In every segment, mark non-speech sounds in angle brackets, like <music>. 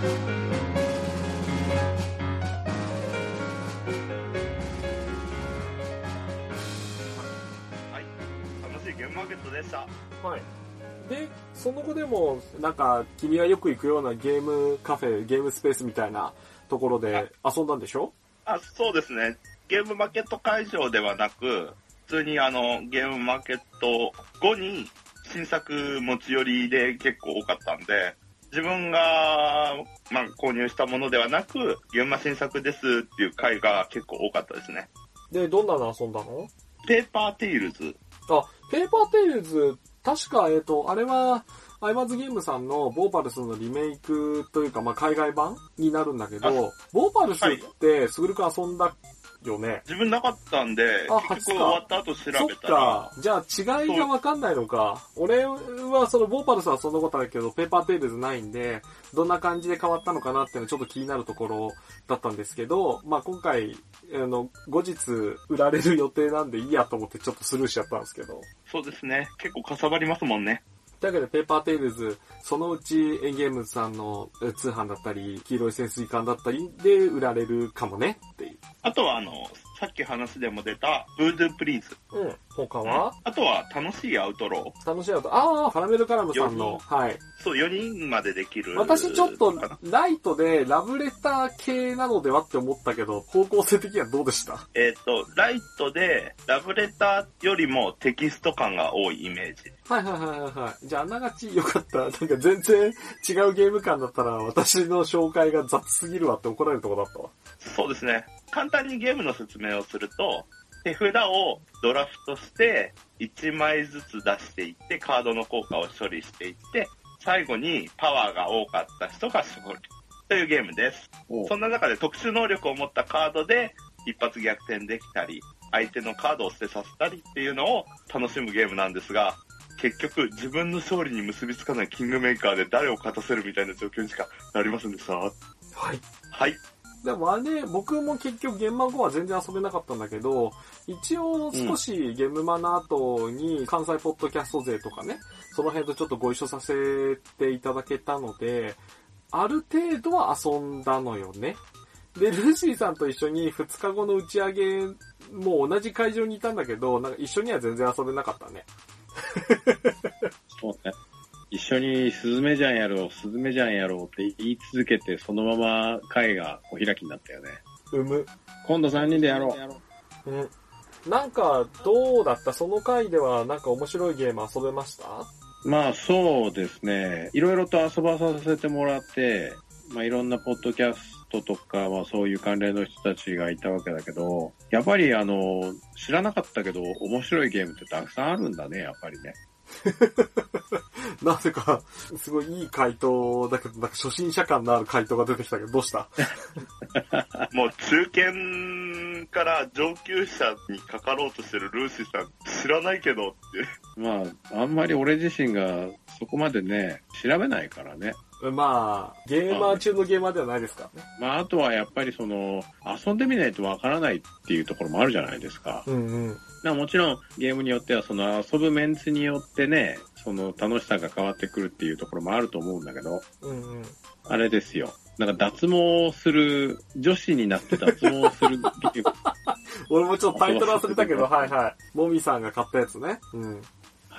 はい。楽しいゲームマーケットでした。はい。で、その後でも、なんか、君がよく行くようなゲームカフェ、ゲームスペースみたいなところで遊んだんでしょ？あ、そうですね。ゲームマーケット会場ではなく、普通にあの、ゲームマーケット後に新作持ち寄りで結構多かったんで、自分が、まあ、購入したものではなく、ゲムマ新作ですっていう回が結構多かったですね。で、どんなの遊んだの？ペーパーテイルズ。あ、ペーパーテイルズ、確か、えっ、と、あれは、 I was game さんのボーパルスのリメイクというか、まあ、海外版になるんだけど、ボーパルスって、すぐるくん遊んだよね。自分なかったんで、あ結局終わった後調べそったら、か。じゃあ違いがわかんないのか。俺はそのボーパルスはそんなことあるけど、ペーパーテイルズないんで、どんな感じで変わったのかなっていうのはちょっと気になるところだったんですけど、まあ今回、あの、後日売られる予定なんでいいやと思ってちょっとスルーしちゃったんですけど。そうですね。結構かさばりますもんね。というわけで、ペーパーテイルズ、そのうちエンゲームズさんの通販だったり、黄色い潜水艦だったりで売られるかもねっていう。あとはあの、さっき話でも出た、ブードゥープリンス。うん。他は、あとは、楽しいアウトロー。楽しいだと、ああ、カラメルカラムさんの、はい。そう、4人までできる。私ちょっとかなライトでラブレター系なのではって思ったけど、方向性的にはどうでした？えっ、と、ライトで、ラブレターよりもテキスト感が多いイメージ。はいはいはいはいはい。じゃあ、あながちよかった。なんか全然違うゲーム感だったら、私の紹介が雑すぎるわって怒られるとこだったわ。そうですね。簡単にゲームの説明をすると、手札をドラフトして、1枚ずつ出していって、カードの効果を処理していって、最後にパワーが多かった人が勝利。というゲームです。おそんな中で特殊能力を持ったカードで一発逆転できたり、相手のカードを捨てさせたりっていうのを楽しむゲームなんですが、結局自分の勝利に結びつかないキングメーカーで誰を勝たせるみたいな状況にしかなりませんでした？はい。はい。でもあれ、僕も結局ゲームマ5は全然遊べなかったんだけど、一応少しゲームマの後に関西ポッドキャスト勢とかね、その辺とちょっとご一緒させていただけたので、ある程度は遊んだのよね。で、ルーシーさんと一緒に2日後の打ち上げ、もう同じ会場にいたんだけど、なんか一緒には全然遊べなかったね。<laughs> 一緒にスズメジャンやろう、スズメジャンやろうって言い続けて、そのまま会がお開きになったよね。うむ。今度3人でやろう。うん。なんか、どうだった？その回ではなんか面白いゲーム遊べました？まあそうですね。いろいろと遊ばさせてもらって、まあいろんなポッドキャストとか、まあそういう関連の人たちがいたわけだけど、やっぱりあの、知らなかったけど面白いゲームってたくさんあるんだね、やっぱりね。<laughs> なぜか、すごいいい回答だけど、なんか初心者感のある回答が出てきたけど、どうした？<laughs> もう中堅から上級者にかかろうとしてるルーシーさん知らないけどって。まあ、あんまり俺自身がそこまでね、調べないからね。まあ、ゲーマー中のゲーマーではないですからね。まあ、あとはやっぱりその、遊んでみないとわからないっていうところもあるじゃないですか。うんうん。まあもちろんゲームによってはその遊ぶメンツによってね、その楽しさが変わってくるっていうところもあると思うんだけど、うんうん。あれですよ。なんか脱毛する、女子になって脱毛するゲーム。<laughs> 俺もちょっとタイトル忘れたけど、はいはい。もみさんが買ったやつね。うん。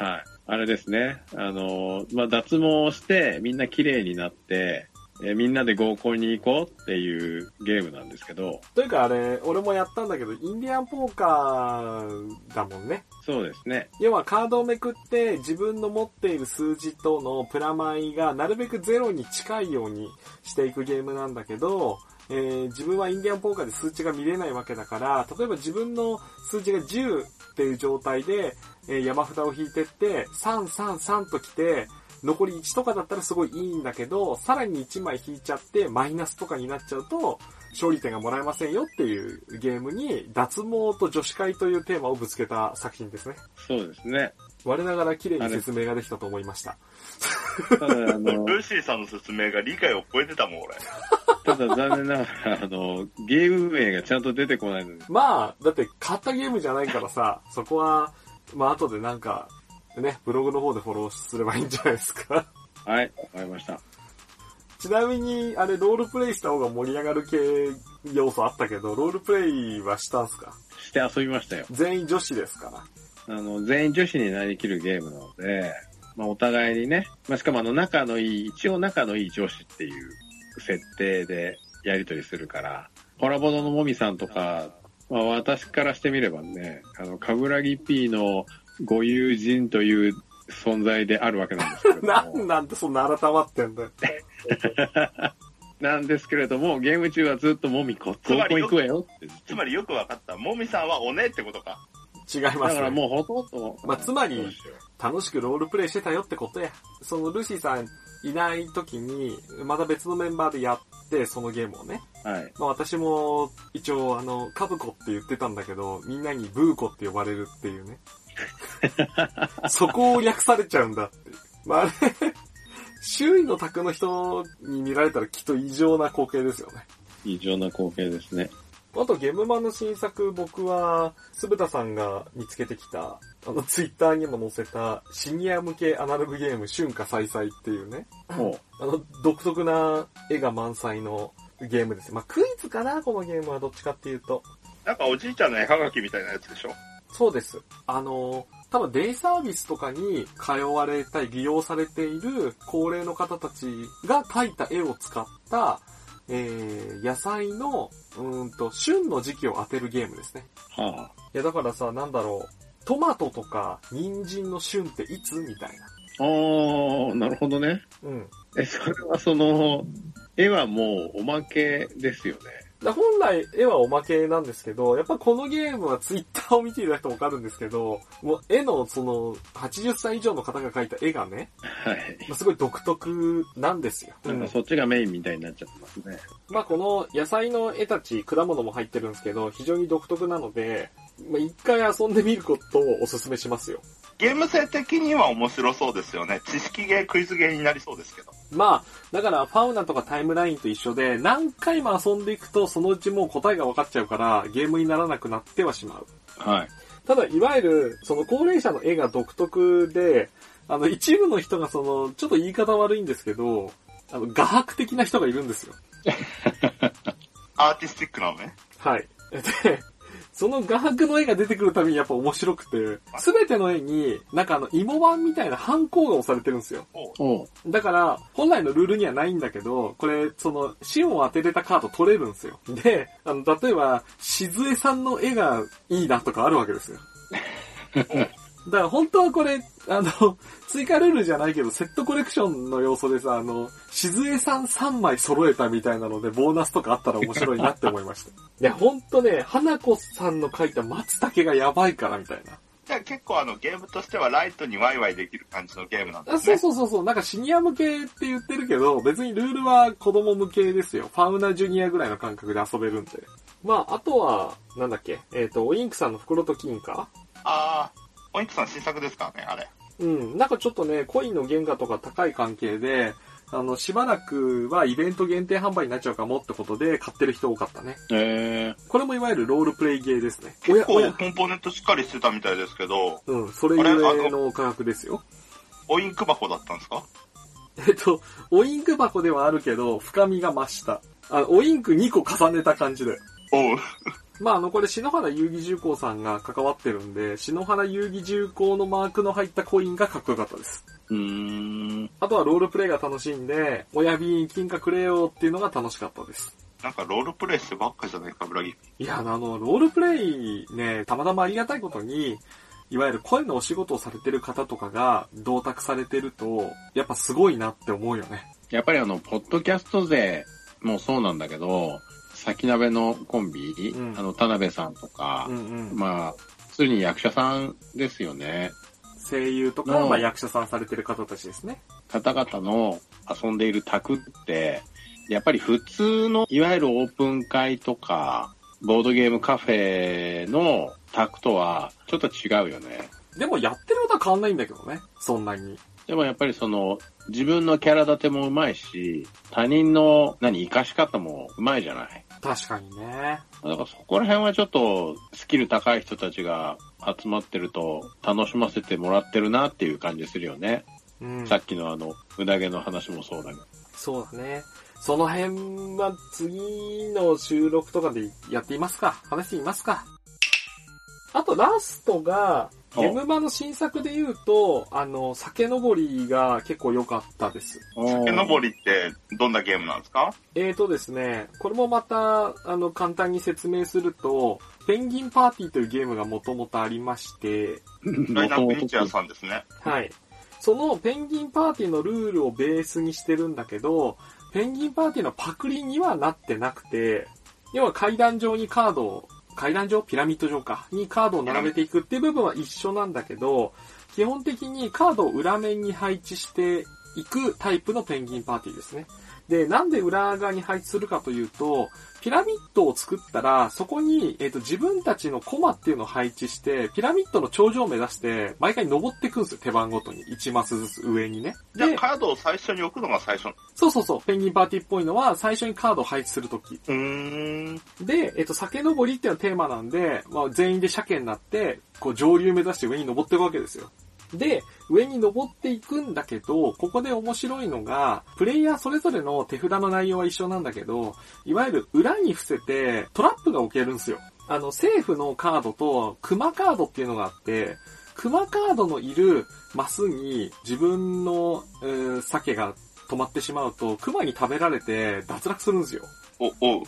はい。あれですね。あの、まあ脱毛してみんな綺麗になって、えーみんなで合コンに行こうっていうゲームなんですけど、というかあれ、俺もやったんだけど、インディアンポーカーだもんね。そうですね。要はカードをめくって自分の持っている数字とのプラマイがなるべくゼロに近いようにしていくゲームなんだけど、えー自分はインディアンポーカーで数値が見れないわけだから、例えば自分の数字が10っていう状態で、えー山札を引いてって、3、3、3と来て、残り1とかだったらすごいいいんだけど、さらに1枚引いちゃってマイナスとかになっちゃうと、勝利点がもらえませんよっていうゲームに、脱毛と女子会というテーマをぶつけた作品ですね。そうですね。我ながら綺麗に説明ができたと思いました。ただ、あの、ルーシーさんの説明が理解を超えてたもん、俺。ただ残念ながら、あの、ゲーム名がちゃんと出てこないので、まあ、だって買ったゲームじゃないからさ、そこは、まあ後でなんか、ね、ブログの方でフォローすればいいんじゃないですか。はい、わかりました。ちなみに、あれ、ロールプレイした方が盛り上がる系要素あったけど、ロールプレイはしたんすか？して遊びましたよ。全員女子ですから。あの、全員女子になりきるゲームなので、まあ、お互いにね、まあ、しかもあの、仲のいい、一応仲のいい女子っていう設定でやりとりするから、ホラボドのもみさんとか、まあ、私からしてみればね、あの、かぐらぎ P のご友人という存在であるわけなんですけれど <laughs> なんも、なんでそんな改まってんだよ。<laughs> なんですけれども、ゲーム中はずっともみこ、つまり行くわよって。つまりよくわかった。もみさんはおねってことか。違いますね。だからもうほとんど、まあつまり楽しくロールプレイしてたよってことや。そのルシーさんいない時に、また別のメンバーでやって、そのゲームをね。うはい。まあ私も一応あの、カブコって言ってたんだけど、みんなにブーコって呼ばれるっていうね。<laughs> そこを略されちゃうんだって。まああれ、周囲の宅の人に見られたらきっと異常な光景ですよね。異常な光景ですね。あとゲームマンの新作、僕は、つぶたさんが見つけてきた、あの、ツイッターにも載せた、シニア向けアナログゲーム、春夏再々っていうね、もあの、独特な絵が満載のゲームです。まあ、クイズかな、このゲームはどっちかっていうと。なんかおじいちゃんの絵はがきみたいなやつでしょ？そうです。あの、多分デイサービスとかに通われたり利用されている高齢の方たちが描いた絵を使った、えー、野菜の、うーんと、旬の時期を当てるゲームですね。う、はあ。いや、だからさ、なんだろう。トマトとか人参の旬っていつみたいあー、なるほどね。な。うん。え、それはその、絵はもうおまけですよね。だ本来絵はおまけなんですけど、やっぱこのゲームはツイッターを見ていただくとわかるんですけど、もう絵のその80歳以上の方が描いた絵がね、はい。まあすごい独特なんですよ。なんかそっちがメインみたいになっちゃってますね。まあこの野菜の絵たち、果物も入ってるんですけど、非常に独特なので、まあ一回遊んでみることをお勧めしますよ。ゲーム性的には面白そうですよね。知識ゲー、クイズゲーになりそうですけど。まあ、だからファウナとかタイムラインと一緒で、何回も遊んでいくとそのうちもう答えが分かっちゃうから、ゲームにならなくなってはしまう。はい。ただ、いわゆる、その高齢者の絵が独特で、あの、一部の人がその、ちょっと言い方悪いんですけど、あの、画伯的な人がいるんですよ。<laughs> アーティスティックなのね。はい。で、その画伯の絵が出てくるたびにやっぱ面白くて、すべての絵に、なんかあの、芋版みたいなハンコが押されてるんですよ。だから、本来のルールにはないんだけど、これ、その、シオンを当てれたカード取れるんですよ。で、あの、例えば、しずえさんの絵がいいなとかあるわけですよ。<laughs> だから本当はこれ、あの、追加ルールじゃないけど、セットコレクションの要素でさ、あの、しずえさん3枚揃えたみたいなので、ボーナスとかあったら面白いなって思いました。<laughs> いや、ほんとね、花子さんの描いた松茸がやばいからみたいな。じゃあ結構あのゲームとしてはライトにワイワイできる感じのゲームなんであそうすね。そうそうそう、なんかシニア向けって言ってるけど、別にルールは子供向けですよ。ファウナジュニアぐらいの感覚で遊べるんで。まあ、あとは、なんだっけ、えっ、と、オインクさんの袋と金貨あー、オインクさん新作ですからね、あれ。うん、なんかちょっとね、コインの原価とか高い関係で、あの、しばらくはイベント限定販売になっちゃうかもってことで買ってる人多かったね。えこれもいわゆるロールプレイゲーですね。お結構コンポーネントしっかりしてたみたいですけど、うん、それゆえの価格ですよ。オインク箱だったんですか？えっと、おインク箱ではあるけど、深みが増した。あの、おインク2個重ねた感じで。おう。まあ、あの、これ、篠原遊戯重工さんが関わってるんで、篠原遊戯重工のマークの入ったコインがかっこよかったです。ー。うーん。あとはロールプレイが楽しいんで、親瓶金貨くれよっていうのが楽しかったです。なんかロールプレイしてばっかじゃないか、ブラギ。いや、あの、ロールプレイね、たまたまありがたいことに、いわゆる声のお仕事をされてる方とかが同卓されてると、やっぱすごいなって思うよね。やっぱりあの、ポッドキャスト勢もそうなんだけど、先鍋のコンビ、うんあの、田辺さんとか、うんうん。まあ、普通に役者さんですよね。声優とか、うんまあ役者さんされてる方たちですね。方々の遊んでいる卓って、やっぱり普通の、いわゆるオープン会とか、ボードゲームカフェの卓とはちょっと違うよね。でもやってることは変わんないんだけどね。そんなに。でもやっぱりその、自分のキャラ立てもうまいし、他人の何、活かし方もうまいじゃない。確かにね。だからそこら辺はちょっとスキル高い人たちが集まってると楽しませてもらってるなっていう感じするよね。うん。さっきのあの、うなげの話もそうだけど。そうだね。その辺は次の収録とかでやっていますか話していますかあとラストが、ゲームマの新作で言うと、あの、酒登りが結構良かったです。酒登りってどんなゲームなんですか？えーとですね、これもまた、あの、簡単に説明すると、ペンギンパーティーというゲームがもともとありまして、<laughs> ダイナミニチュアさんですね。はい。そのペンギンパーティーのルールをベースにしてるんだけど、ペンギンパーティーのパクリにはなってなくて、要は階段上にカードを、階段上ピラミッド状か。にカードを並べていくっていう部分は一緒なんだけど、基本的にカードを裏面に配置していくタイプのペンギンパーティーですね。で、なんで裏側に配置するかというと、ピラミッドを作ったら、そこに、えっ、と、自分たちのコマっていうのを配置して、ピラミッドの頂上を目指して、毎回登っていくんですよ、手番ごとに。1マスずつ上にね。で、じゃあカードを最初に置くのが最初。そうそうそう、ペンギンパーティーっぽいのは、最初にカードを配置するとき。うーん。で、えっ、と、酒登りっていうのがテーマなんで、まあ、全員で鮭になって、こう、上流目指して上に登っていくわけですよ。で、上に登っていくんだけど、ここで面白いのが、プレイヤーそれぞれの手札の内容は一緒なんだけど、いわゆる裏に伏せてトラップが置けるんですよ。あの、政府のカードとクマカードっていうのがあって、クマカードのいるマスに自分の、えー鮭が止まってしまうと、クマに食べられて脱落するんですよ。お、おう。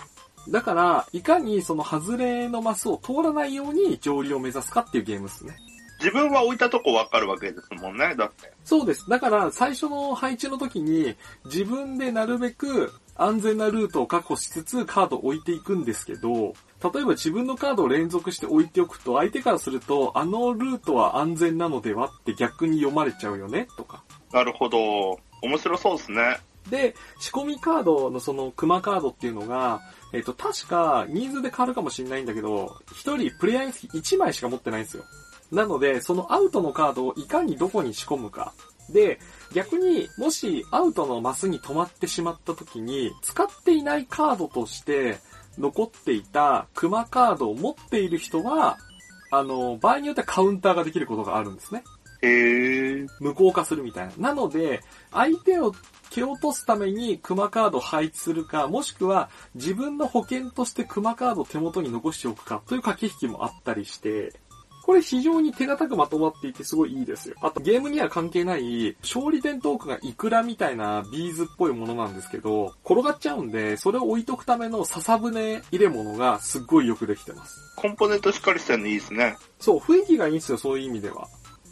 だから、いかにその外れのマスを通らないように上流を目指すかっていうゲームですね。自分は置いたとこわかるわけですもんね。だって。そうです。だから、最初の配置の時に、自分でなるべく安全なルートを確保しつつカードを置いていくんですけど、例えば自分のカードを連続して置いておくと、相手からすると、あのルートは安全なのではって逆に読まれちゃうよね、とか。なるほど。面白そうですね。で、仕込みカードのそのクマカードっていうのが、えっ、と、確か、ニーズで変わるかもしれないんだけど、一人プレイヤーにつき1枚しか持ってないんですよ。なので、そのアウトのカードをいかにどこに仕込むか。で、逆にもしアウトのマスに止まってしまった時に、使っていないカードとして残っていたクマカードを持っている人は、あの、場合によってはカウンターができることがあるんですね。へー。無効化するみたいな。なので、相手を蹴落とすためにクマカードを配置するか、もしくは自分の保険としてクマカードを手元に残しておくかという駆け引きもあったりして、これ非常に手堅くまとまっていてすごいいいですよ。あとゲームには関係ない勝利点トークがイクラみたいなビーズっぽいものなんですけど、転がっちゃうんで、それを置いとくための笹舟入れ物がすっごいよくできてます。コンポーネントしっかりしてるのいいですね。そう、雰囲気がいいんですよ、そういう意味では。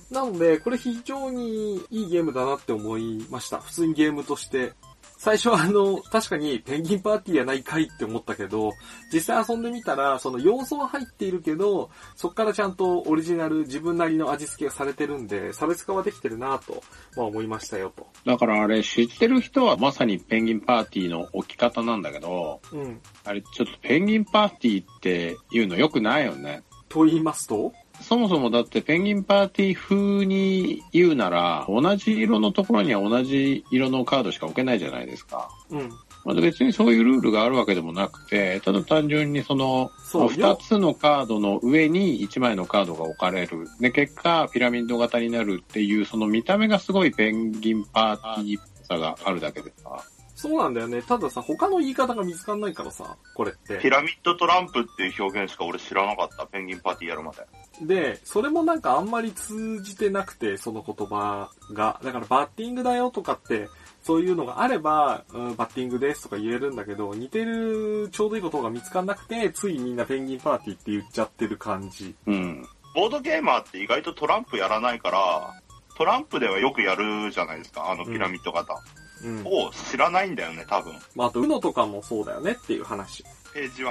なので、これ非常にいいゲームだなって思いました。普通にゲームとして。最初はあの、確かにペンギンパーティーやないかいって思ったけど、実際遊んでみたら、その要素は入っているけど、そっからちゃんとオリジナル自分なりの味付けがされてるんで、差別化はできてるなと、まあ思いましたよと。だからあれ知ってる人はまさにペンギンパーティーの置き方なんだけど、うん。あれちょっとペンギンパーティーっていうの良くないよね。と言いますと？そもそもだってペンギンパーティー風に言うなら、同じ色のところには同じ色のカードしか置けないじゃないですか。うん。まあ、別にそういうルールがあるわけでもなくて、ただ単純にその、そう2つのカードの上に1枚のカードが置かれる。で、結果、ピラミッド型になるっていう、その見た目がすごいペンギンパーティーさがあるだけでさ。そうなんだよね。たださ、他の言い方が見つかんないからさ、これって。ピラミッドトランプっていう表現しか俺知らなかった。ペンギンパーティーやるまで。で、それもなんかあんまり通じてなくて、その言葉が。だからバッティングだよとかって、そういうのがあれば、うん、バッティングですとか言えるんだけど、似てるちょうどいいことが見つかんなくて、ついみんなペンギンパーティーって言っちゃってる感じ。うん。ボードゲーマーって意外とトランプやらないから、トランプではよくやるじゃないですか、あのピラミッド型。うん。を知らないんだよね、多分。まあ、あと、うのとかもそうだよねっていう話。ページ 1?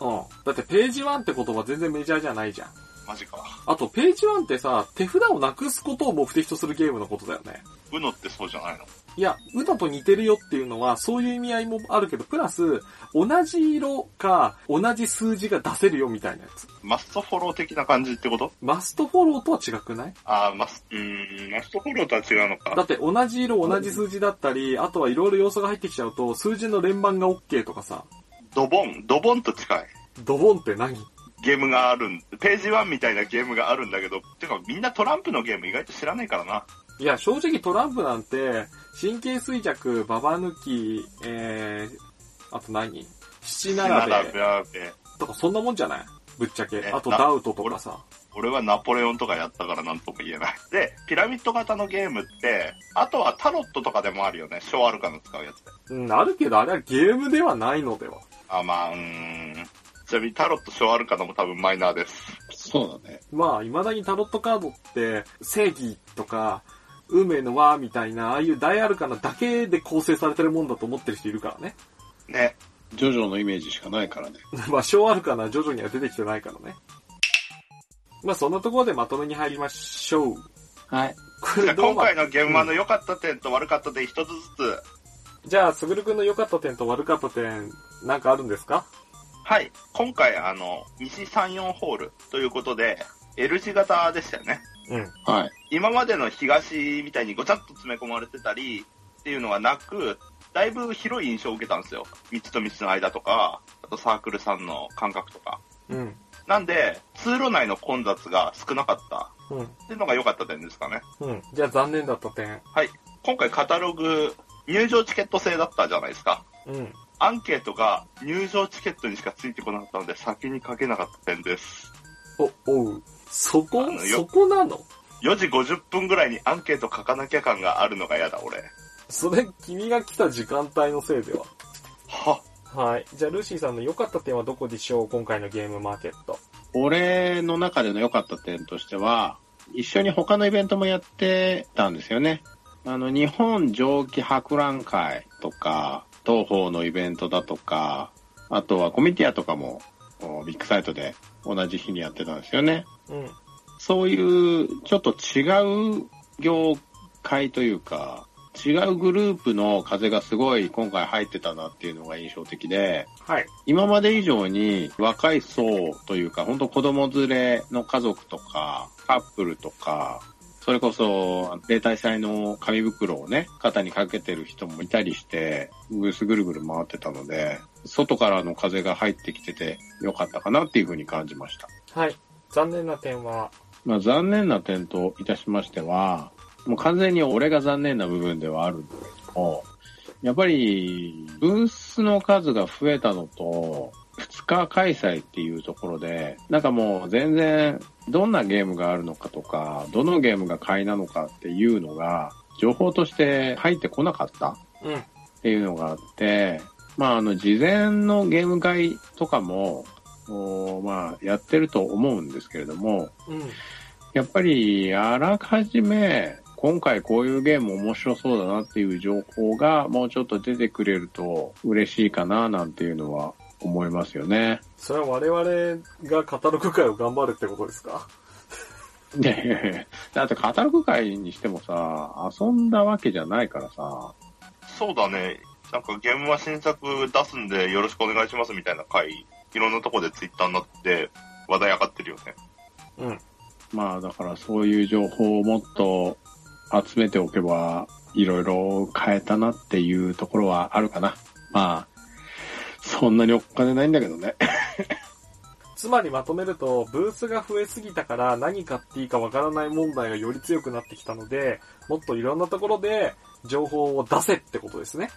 うん。だってページ1って言葉全然メジャーじゃないじゃん。マジか。あと、ページ1ってさ、手札をなくすことを目的とするゲームのことだよね。うのってそうじゃないの？いや、うのと似てるよっていうのは、そういう意味合いもあるけど、プラス、同じ色か、同じ数字が出せるよみたいなやつ。マストフォロー的な感じってこと？マストフォローとは違くない？あー、マス、うーん、マストフォローとは違うのか。だって同じ色、同じ数字だったり、あとはいろいろ要素が入ってきちゃうと、数字の連番が OK とかさ、ドボン、ドボンと近い。ドボンって何？ゲームがあるん、ページ1みたいなゲームがあるんだけど、てかみんなトランプのゲーム意外と知らないからな。いや、正直トランプなんて、神経衰弱、ババ抜き、えー、あと何？七並べとかそんなもんじゃない？ぶっちゃけ。えあとダウトとかさ。俺はナポレオンとかやったからなんとも言えない。で、ピラミッド型のゲームって、あとはタロットとかでもあるよね。小アルカの使うやつで。うん、あるけどあれはゲームではないのでは。あ、まあ、うーん。ちなみにタロット小アルカのも多分マイナーです。そうだね。まあ、未だにタロットカードって、正義とか、運命の輪みたいな、ああいう大アルカナだけで構成されてるもんだと思ってる人いるからね。ね。ジョジョのイメージしかないからね。まあ、小アルカナ徐々には出てきてないからね。まあ、そんなところでまとめに入りましょう。はい。こじゃあ今れどうま回の現場の良かった点と悪かった点一つずつ。じゃあ、すぐるくんの良かった点と悪かった点、なんかあるんですか？はい。今回、あの、西3、4ホールということで、L 字型でしたよね。うん。はい。今までの東みたいにごちゃっと詰め込まれてたりっていうのはなく、だいぶ広い印象を受けたんですよ。道と道の間とか、あとサークルさんの感覚とか。うん。なんで、通路内の混雑が少なかったうん。っていうのが良かった点ですかね。うん。じゃあ、残念だった点。はい。今回カタログ、入場チケット制だったじゃないですか。うん。アンケートが入場チケットにしかついてこなかったので先に書けなかった点です。お、おう。そこあのよそこなの？4時50分ぐらいにアンケート書かなきゃ感があるのが嫌だ、俺。それ、君が来た時間帯のせいでは？は、はい。じゃあ、ルーシーさんの良かった点はどこでしょう？今回のゲームマーケット。俺の中での良かった点としては、一緒に他のイベントもやってたんですよね。あの、日本蒸気博覧会とか、東方のイベントだとか、あとはコミティアとかも、おビッグサイトで同じ日にやってたんですよね。うん。そういう、ちょっと違う業界というか、違うグループの風がすごい今回入ってたなっていうのが印象的で、はい。今まで以上に若い層というか、本当子供連れの家族とか、カップルとか、それこそ、例大祭の紙袋をね、肩にかけてる人もいたりして、ブースぐるぐる回ってたので、外からの風が入ってきててよかったかなっていうふうに感じました。はい。残念な点は、まあ残念な点といたしましては、もう完全に俺が残念な部分ではあるんだけども、やっぱり、ブースの数が増えたのと、2日開催っていうところで、なんかもう全然、どんなゲームがあるのかとか、どのゲームが買いなのかっていうのが、情報として入ってこなかったうん。っていうのがあって、まあ、あの、事前のゲーム会とかも、おまあ、やってると思うんですけれども、うん。やっぱり、あらかじめ、今回こういうゲーム面白そうだなっていう情報がもうちょっと出てくれると嬉しいかななんていうのは思いますよね。それは我々がカタログ会を頑張るってことですか？で、だってカタログ会にしてもさ、遊んだわけじゃないからさ、そうだね。なんかゲームは新作出すんでよろしくお願いしますみたいな回、いろんなとこでツイッターになって話題上がってるよね。うん。まあだからそういう情報をもっと集めておけば、いろいろ変えたなっていうところはあるかな。まあ、そんなにお金ないんだけどね。つまりまとめると、ブースが増えすぎたから何買っていいかわからない問題がより強くなってきたので、もっといろんなところで情報を出せってことですね。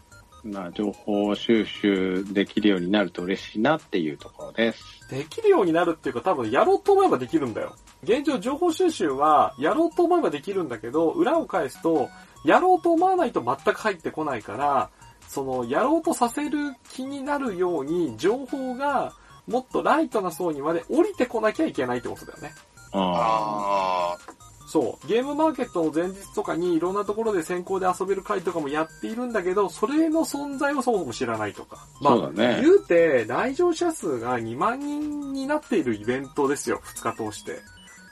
まあ、情報収集できるようになると嬉しいなっていうところです。できるようになるっていうか多分やろうと思えばできるんだよ。現状情報収集はやろうと思えばできるんだけど、裏を返すと、やろうと思わないと全く入ってこないから、その、やろうとさせる気になるように、情報がもっとライトな層にまで降りてこなきゃいけないってことだよね。ああそう。ゲームマーケットの前日とかにいろんなところで先行で遊べる会とかもやっているんだけど、それの存在をそもそも知らないとか。まあ、そうだね言うて、来場者数が2万人になっているイベントですよ、2日通して。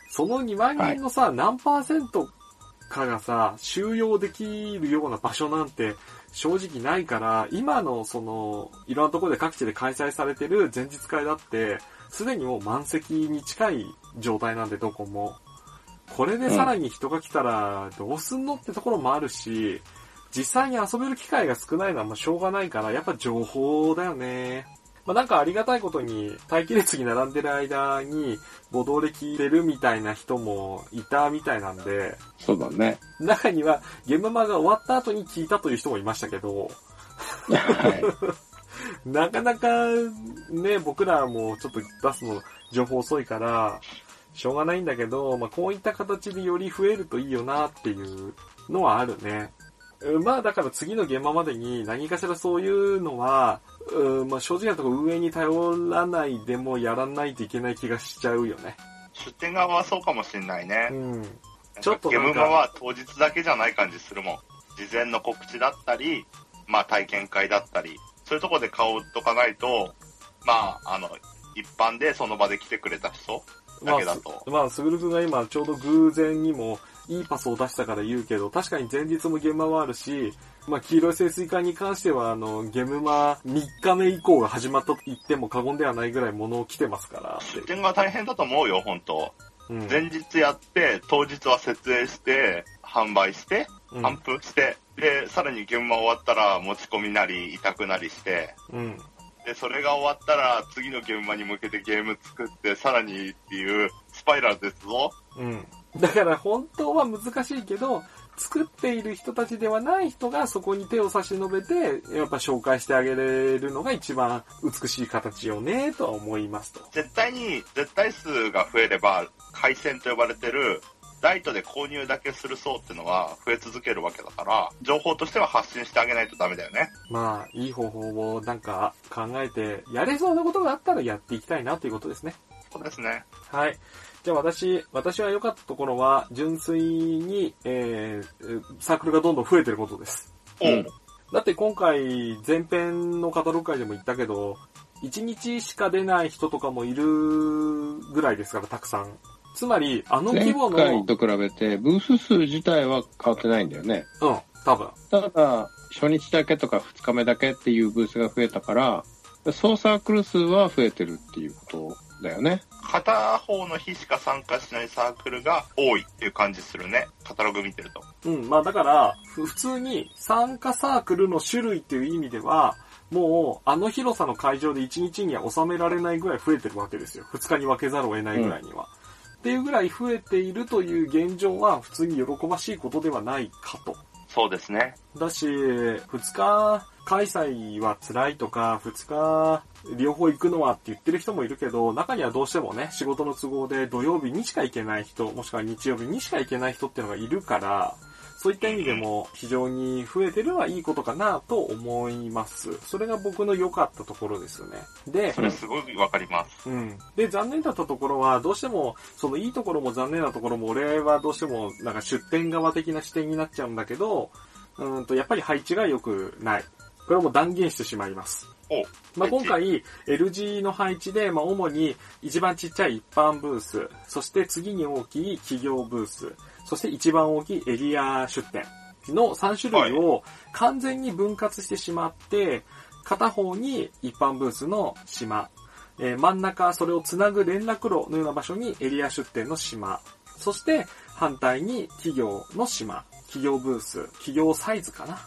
その2万人のさ、何パーセントかがさ、収容できるような場所なんて正直ないから、今のその、いろんなところで各地で開催されてる前日会だって、すでにもう満席に近い状態なんで、どこも。これでさらに人が来たらどうすんのってところもあるし、実際に遊べる機会が少ないのはもうしょうがないから、やっぱ情報だよね。まあ、なんかありがたいことに、待機列に並んでる間に、ボドレ聞いてるみたいな人もいたみたいなんで、そうだね。中には、ゲームマが終わった後に聞いたという人もいましたけど、はい。<laughs> なかなか、ね、僕らもちょっと出すの情報遅いから、しょうがないんだけど、まあ、こういった形でより増えるといいよなっていうのはあるね。うんまあだから次の現場までに何かしらそういうのは、うんまあ正直なところ運営に頼らないでもやらないといけない気がしちゃうよね。出店側はそうかもしれないねう。ん。ちょっとゲームマは当日だけじゃない感じするもん。事前の告知だったり、まあ体験会だったり、そういうとこで顔とかないと、まあ、あの、一般でその場で来てくれた人まあ、だけだとす。まあ、すぐるくんが今ちょうど偶然にもいいパスを出したから言うけど、確かに前日も現場はあるし、まあ、黄色い潜水艦に関しては、あの、ゲムマ3日目以降が始まったと言っても過言ではないぐらい物を来てますから。出店が大変だと思うよ、本当うん。前日やって、当日は設営して、販売して、うん販布して、で、さらに現場終わったら持ち込みなり、委託なりして、うん。で、それが終わったら次の現場に向けてゲーム作って、さらにっていうスパイラルですぞ。うん。だから本当は難しいけど、作っている人たちではない人がそこに手を差し伸べて、やっぱ紹介してあげれるのが一番美しい形よね、とは思いますと。絶対に、絶対数が増えれば、回線と呼ばれてる、ライトで購入だけする層っていうのは増え続けるわけだから、情報としては発信してあげないとダメだよね。まあ、いい方法をなんか考えて、やれそうなことがあったらやっていきたいなということですね。そうですね。はい。じゃあ私、私は良かったところは、純粋に、えー、サークルがどんどん増えてることです。おう、うんだって今回、前編のカタログ会でも言ったけど、1日しか出ない人とかもいるぐらいですから、たくさん。つまり、あの規前模の、回と比べて、ブース数自体は変わってないんだよね。うん、多分。ただ、初日だけとか2日目だけっていうブースが増えたから、総サークル数は増えてるっていうことだよね。片方の日しか参加しないサークルが多いっていう感じするね。カタログ見てると。うん、まあだから、ふ普通に参加サークルの種類っていう意味では、もう、あの広さの会場で1日には収められないぐらい増えてるわけですよ。2日に分けざるを得ないぐらいには。っていうぐらい増えているという現状は普通に喜ばしいことではないかと。そうですね。だし、2日開催は辛いとか、2日両方行くのはって言ってる人もいるけど、中にはどうしてもね、仕事の都合で土曜日にしか行けない人、もしくは日曜日にしか行けない人っていうのがいるから、そういった意味でも非常に増えてるはいいことかなと思います。それが僕の良かったところですよね。で、それすごいわかります。うん。で、残念だったところは、どうしても、そのいいところも残念なところも、俺はどうしても、なんか出店側的な視点になっちゃうんだけど、うんと、やっぱり配置が良くない。これはもう断言してしまいます。おまあ、今回、L 字の配置で、まあ、主に一番ちっちゃい一般ブース、そして次に大きい企業ブース、そして一番大きいエリア出店の3種類を完全に分割してしまって、片方に一般ブースの島、えー真ん中、それをつなぐ連絡路のような場所にエリア出店の島、そして反対に企業の島、企業ブース、企業サイズかな。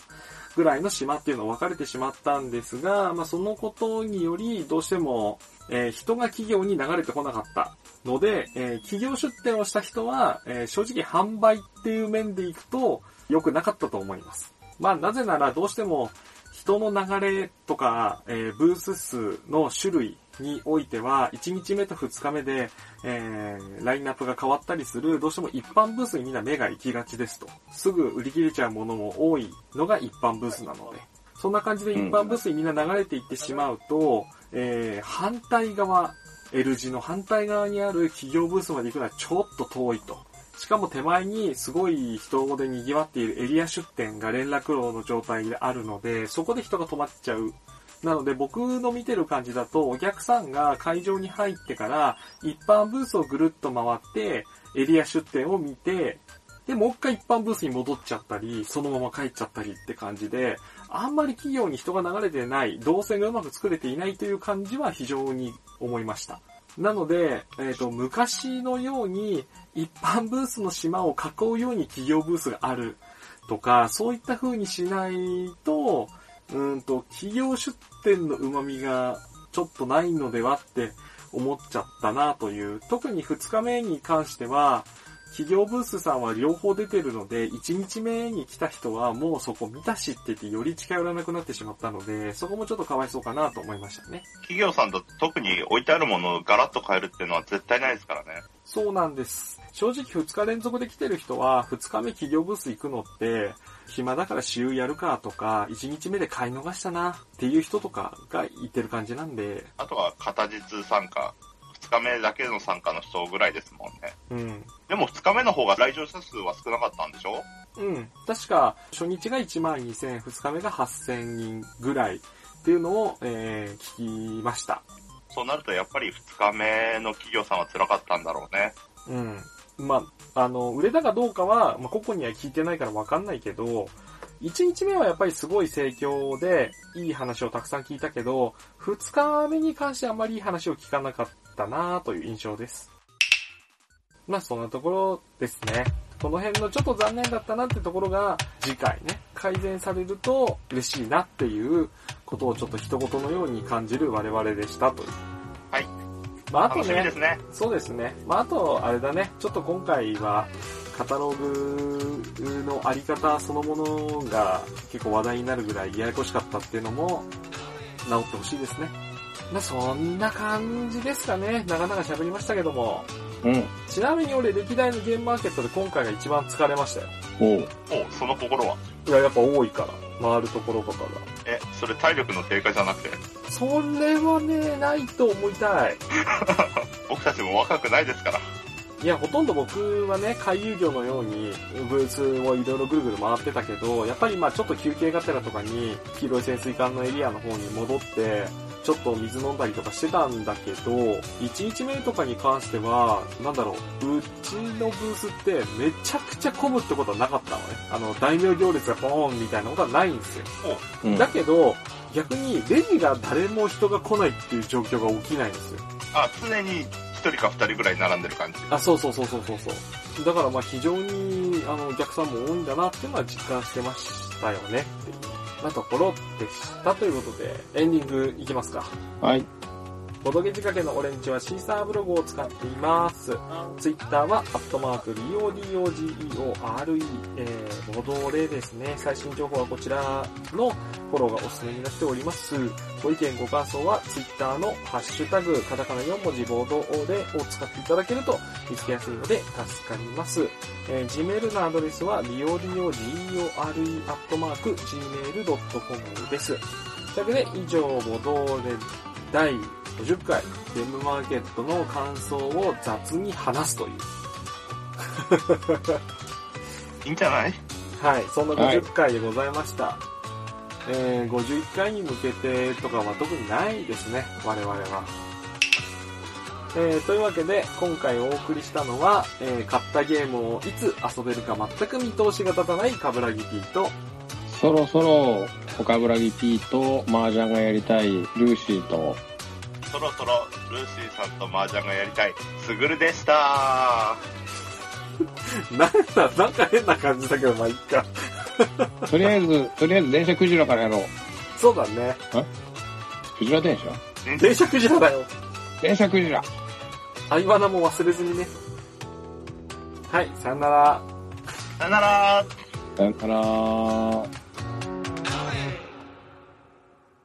ぐらいの島っていうのは分かれてしまったんですが、まあ、そのことによりどうしても、えー人が企業に流れてこなかったので、えー企業出店をした人は、えー正直販売っていう面でいくと良くなかったと思います。まあなぜならどうしても人の流れとか、えーブース数の種類においては、1日目と2日目で、えーラインナップが変わったりする、どうしても一般ブースにみんな目が行きがちですと。すぐ売り切れちゃうものも多いのが一般ブースなので。そんな感じで一般ブースにみんな流れていってしまうと、えー反対側、L 字の反対側にある企業ブースまで行くのはちょっと遠いと。しかも手前にすごい人で賑わっているエリア出店が連絡路の状態であるので、そこで人が止まっちゃう。なので僕の見てる感じだと、お客さんが会場に入ってから、一般ブースをぐるっと回って、エリア出店を見て、で、もう一回一般ブースに戻っちゃったり、そのまま帰っちゃったりって感じで、あんまり企業に人が流れてない、動線がうまく作れていないという感じは非常に思いました。なので、えっ、と、昔のように、一般ブースの島を囲うように企業ブースがあるとか、そういった風にしないと、うんと、企業出店の旨味がちょっとないのではって思っちゃったなという、特に2日目に関しては、企業ブースさんは両方出てるので、1日目に来た人はもうそこ見たしって言ってより近寄らなくなってしまったので、そこもちょっとかわいそうかなと思いましたね。企業さんと特に置いてあるものをガラッと変えるっていうのは絶対ないですからね。そうなんです。正直2日連続で来てる人は、2日目企業ブース行くのって、暇だから週やるかとか、1日目で買い逃したなっていう人とかがいてる感じなんで、あとは片日参加。2日目だけの参加の人ぐらいですもんね。うん。でも2日目の方が来場者数は少なかったんでしょ？うん。確か、初日が1万2000、2日目が8000人ぐらいっていうのを、えー、聞きました。そうなるとやっぱり2日目の企業さんは辛かったんだろうね。うん。まあ、あの、売れたかどうかは、まあ、個々には聞いてないからわかんないけど、1日目はやっぱりすごい盛況で、いい話をたくさん聞いたけど、2日目に関してあんまりいい話を聞かなかったなという印象です。まあ、そんなところですね。この辺のちょっと残念だったなってところが、次回ね、改善されると嬉しいなっていうことをちょっと一言のように感じる我々でしたという。はい。まあ、あとねね。そうですね。まあ、あと、あれだね。ちょっと今回は、カタログのあり方そのものが結構話題になるぐらいややこしかったっていうのも、直ってほしいですね。まあ、そんな感じですかね。長々喋りましたけども。うん。ちなみに俺、歴代のゲームマーケットで今回が一番疲れましたよ。おう。おその心は？いや、やっぱ多いから。回るところとかが。え、それ体力の低下じゃなくて、それはね、ないと思いたい。<laughs> 僕たちも若くないですから。いや、ほとんど僕はね、回遊魚のように、ブースをいろいろぐるぐる回ってたけど、やっぱりまあちょっと休憩がてらとかに、黄色い潜水艦のエリアの方に戻って、ちょっと水飲んだりとかしてたんだけど、1日目とかに関しては、なんだろう、うちのブースってめちゃくちゃ混むってことはなかったのね。あの、大名行列がボーンみたいなことはないんですよ。うん。だけど、逆にレジが誰も人が来ないっていう状況が起きないんですよ。あ、常に1人か2人ぐらい並んでる感じ。あ、そうそうそうそうそうそう。だからまあ非常にあのお客さんも多いんだなっていうのは実感してましたよねっていう、な、ところでしたということで、エンディングいきますか。はい。ボドゲ仕掛けのオレンジはシーサーブログを使っています。ツイッターは、アットマーク、RIODOGEORE、えー、ボドレですね。最新情報はこちらのフォローがおすすめになっております。ご意見ご感想は、ツイッターのハッシュタグ、カタカナ4文字ボードレを使っていただけると見つけやすいので助かります。えー、Gmail のアドレスは、RIODOGEORE.gmail.com です。というわけで、以上、ボドレ第50回ゲームマーケットの感想を雑に話すという。いいんじゃない？はい、そんなはい50回でございました。えー、51回に向けてとかは特にないですね、我々は。えー、というわけで、今回お送りしたのは、えー、買ったゲームをいつ遊べるか全く見通しが立たないカブラギ P と、そろそろ、岡村ギ P と麻雀がやりたいルーシーと、そろそろルーシーさんと麻雀がやりたい、すぐるでした <laughs> なんだ、なんか変な感じだけど、まあ、いっか。<laughs> とりあえず、とりあえず電車クジラからやろう。そうだね。クジラ電車？電車クジラだよ。電車クジラ。相花も忘れずにね。はい、さよなら。さよならさよなら。